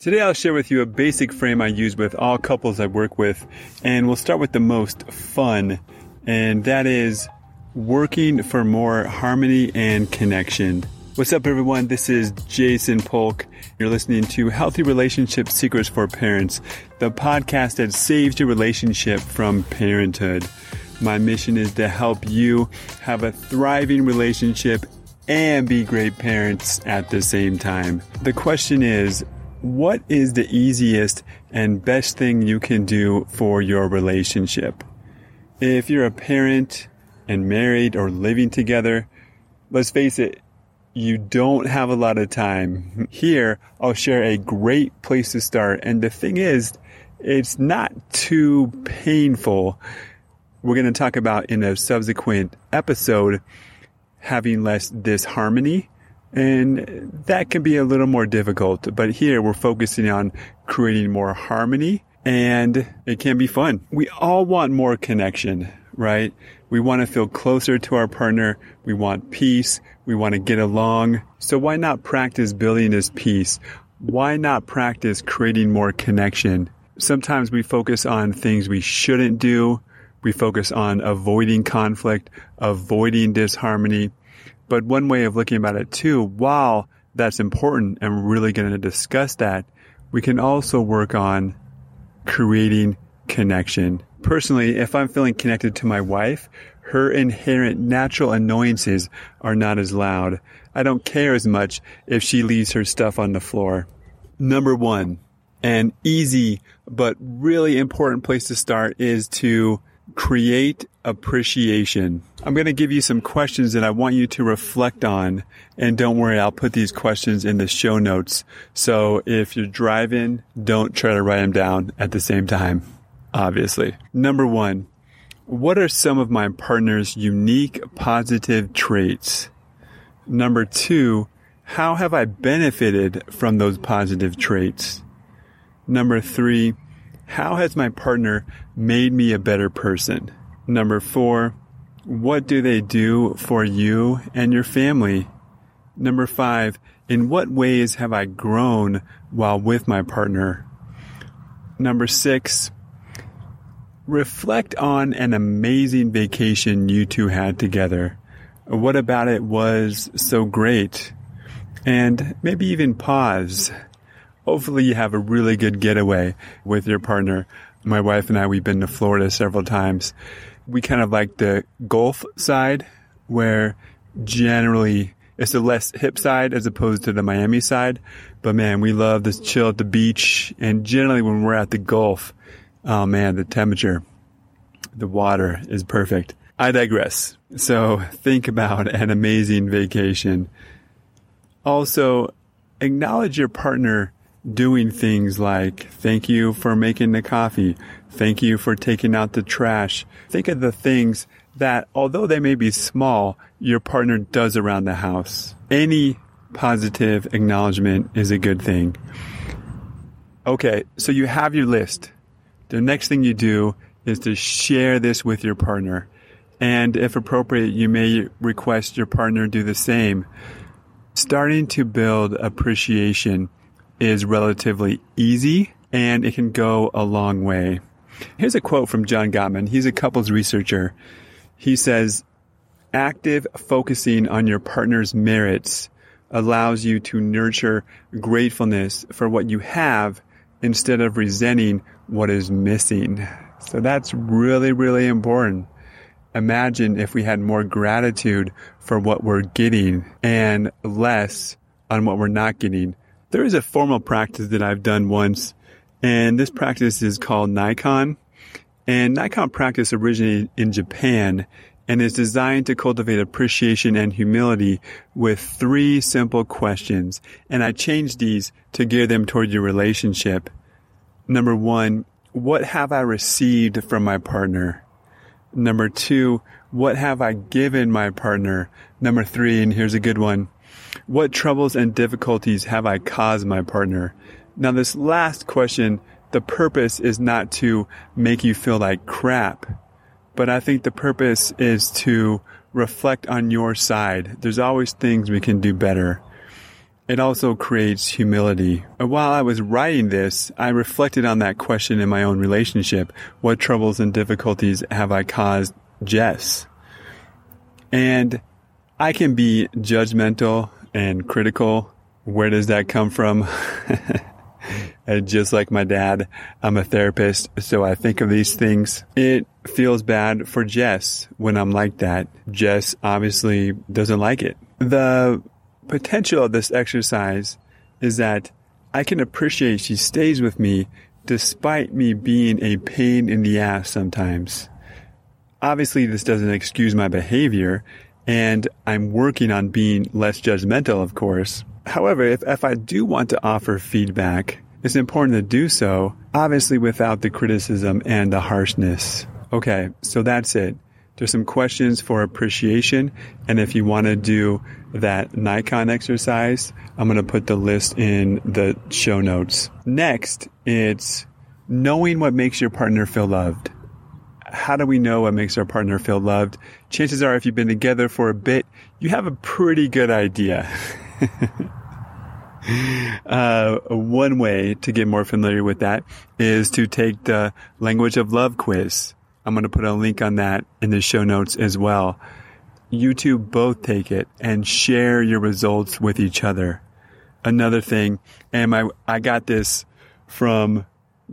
Today I'll share with you a basic frame I use with all couples I work with, and we'll start with the most fun, and that is working for more harmony and connection. What's up, everyone? This is Jason Polk. You're listening to Healthy Relationship Secrets for Parents, the podcast that saves your relationship from parenthood. My mission is to help you have a thriving relationship and be great parents at the same time. The question is, what is the easiest and best thing you can do for your relationship? If you're a parent and married or living together, let's face it, you don't have a lot of time. Here, I'll share a great place to start. And the thing is, it's not too painful. We're going to talk about in a subsequent episode having less disharmony and that can be a little more difficult, but here we're focusing on creating more harmony and it can be fun. We all want more connection, right? We want to feel closer to our partner. We want peace. We want to get along. So why not practice building this peace? Why not practice creating more connection? Sometimes we focus on things we shouldn't do. We focus on avoiding conflict, avoiding disharmony. But one way of looking about it too, while that's important and we're really going to discuss that, we can also work on creating connection. Personally, if I'm feeling connected to my wife, her inherent natural annoyances are not as loud. I don't care as much if she leaves her stuff on the floor. Number one, an easy but really important place to start is to create appreciation. I'm going to give you some questions that I want you to reflect on. And don't worry, I'll put these questions in the show notes. So if you're driving, don't try to write them down at the same time, obviously. Number one, what are some of my partner's unique positive traits? Number two, how have I benefited from those positive traits? Number three, how has my partner made me a better person? Number four, what do they do for you and your family? Number five, in what ways have I grown while with my partner? Number six, reflect on an amazing vacation you two had together. What about it was so great? And maybe even pause hopefully you have a really good getaway with your partner. My wife and I, we've been to Florida several times. We kind of like the Gulf side where generally it's the less hip side as opposed to the Miami side. But man, we love this chill at the beach. And generally when we're at the Gulf, oh man, the temperature, the water is perfect. I digress. So think about an amazing vacation. Also, acknowledge your partner doing things like thank you for making the coffee. Thank you for taking out the trash. Think of the things that, although they may be small, your partner does around the house. Any positive acknowledgement is a good thing. Okay, so you have your list. The next thing you do is to share this with your partner. And if appropriate, you may request your partner do the same. Starting to build appreciation is relatively easy and it can go a long way. Here's a quote from John Gottman. He's a couples researcher. He says, active focusing on your partner's merits allows you to nurture gratefulness for what you have instead of resenting what is missing. So that's really, really important. Imagine if we had more gratitude for what we're getting and less on what we're not getting. There is a formal practice that I've done once, and this practice is called Naikan. And Naikan practice originated in Japan and is designed to cultivate appreciation and humility with three simple questions. And I changed these to gear them toward your relationship. Number one, what have I received from my partner? Number two, what have I given my partner? Number three, and here's a good one. What troubles and difficulties have I caused my partner? Now, this last question, the purpose is not to make you feel like crap, but I think the purpose is to reflect on your side. There's always things we can do better. it also creates humility. And while I was writing this, I reflected on that question in my own relationship. What troubles and difficulties have I caused Jess? And I can be judgmental and critical. Where does that come from? Just like my dad, I'm a therapist, so I think of these things. It feels bad for Jess when I'm like that. Jess obviously doesn't like it. The potential of this exercise is that I can appreciate she stays with me despite me being a pain in the ass sometimes. Obviously, this doesn't excuse my behavior, and I'm working on being less judgmental, of course. However, if, if I do want to offer feedback, it's important to do so, obviously without the criticism and the harshness. Okay, so that's it. There's some questions for appreciation. And if you want to do that Naikan exercise, I'm going to put the list in the show notes. Next, it's knowing what makes your partner feel loved. How do we know what makes our partner feel loved? Chances are, if you've been together for a bit, you have a pretty good idea. Uh, one way to get more familiar with that is to take the language of love quiz. I'm going to put a link on that in the show notes as well. You two both take it and share your results with each other. Another thing, and I got this from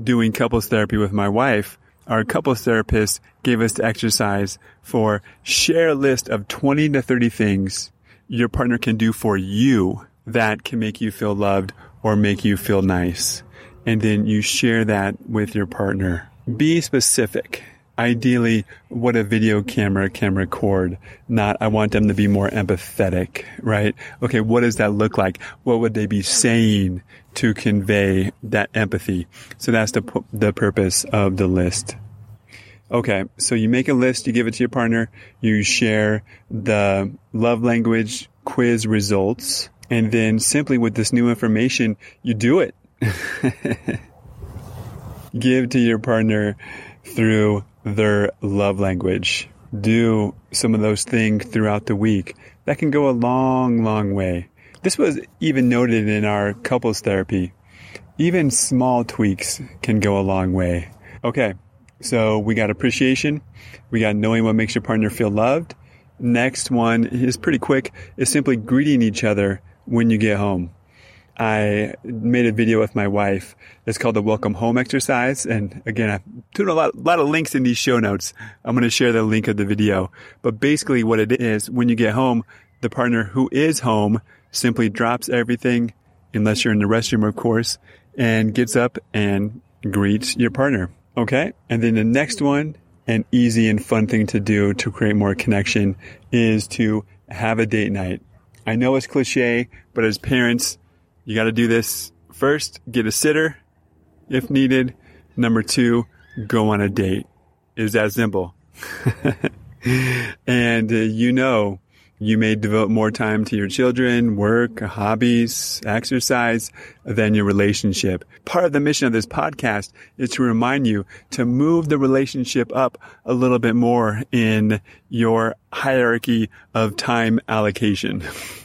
doing couples therapy with my wife. Our couples therapist gave us the exercise for share a list of 20 to 30 things your partner can do for you that can make you feel loved or make you feel nice. And then you share that with your partner. Be specific. Ideally, what a video camera can record. Not, I want them to be more empathetic, right? Okay, what does that look like? What would they be saying to convey that empathy? So that's the, the purpose of the list. Okay, so you make a list, you give it to your partner, you share the love language quiz results, and then simply with this new information, you do it. Give to your partner through their love language. Do some of those things throughout the week. That can go a long, long way. This was even noted in our couples therapy. Even small tweaks can go a long way. Okay, so we got appreciation. We got knowing what makes your partner feel loved. Next one is pretty quick, is simply greeting each other when you get home. I made a video with my wife. It's called the welcome home exercise. And again, I've put a lot, a lot of links in these show notes. I'm going to share the link of the video. But basically what it is, when you get home, the partner who is home simply drops everything, unless you're in the restroom, of course, and gets up and greets your partner. Okay. And then the next one, an easy and fun thing to do to create more connection is to have a date night. I know it's cliche, but as parents, you got to do this first. Get a sitter if needed. Number two, go on a date. Is that simple? and uh, you know you may devote more time to your children, work, hobbies, exercise than your relationship. Part of the mission of this podcast is to remind you to move the relationship up a little bit more in your hierarchy of time allocation.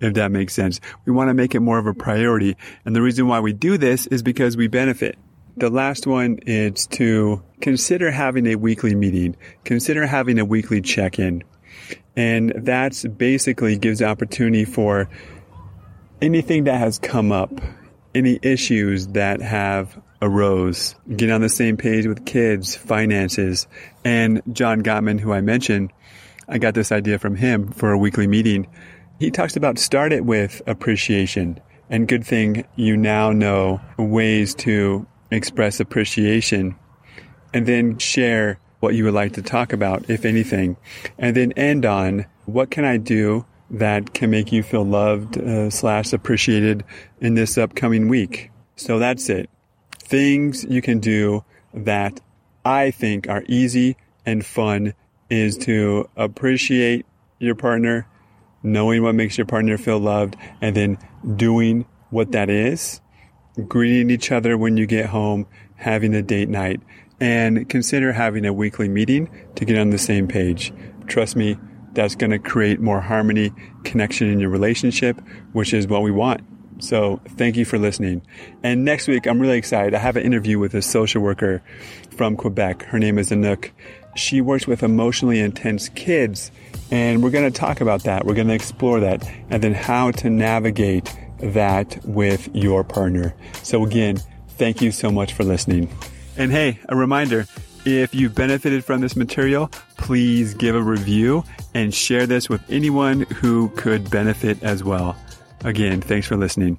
if that makes sense. We want to make it more of a priority. And the reason why we do this is because we benefit. The last one is to consider having a weekly meeting. Consider having a weekly check-in. And that's basically gives opportunity for anything that has come up, any issues that have arose, get on the same page with kids, finances. And John Gottman, who I mentioned, I got this idea from him for a weekly meeting. He talks about start it with appreciation. And good thing you now know ways to express appreciation and then share what you would like to talk about, if anything, and then end on what can I do that can make you feel loved uh, slash appreciated in this upcoming week. So that's it. Things you can do that I think are easy and fun is to appreciate your partner, knowing what makes your partner feel loved, and then doing what that is, greeting each other when you get home, having a date night, and consider having a weekly meeting to get on the same page. Trust me, that's going to create more harmony, connection in your relationship, which is what we want. So thank you for listening. And next week, I'm really excited. I have an interview with a social worker from Quebec. Her name is Anouk. She works with emotionally intense kids, and we're going to talk about that. We're going to explore that and then how to navigate that with your partner. So again, thank you so much for listening. And hey, a reminder, if you've benefited from this material, please give a review and share this with anyone who could benefit as well. Again, thanks for listening.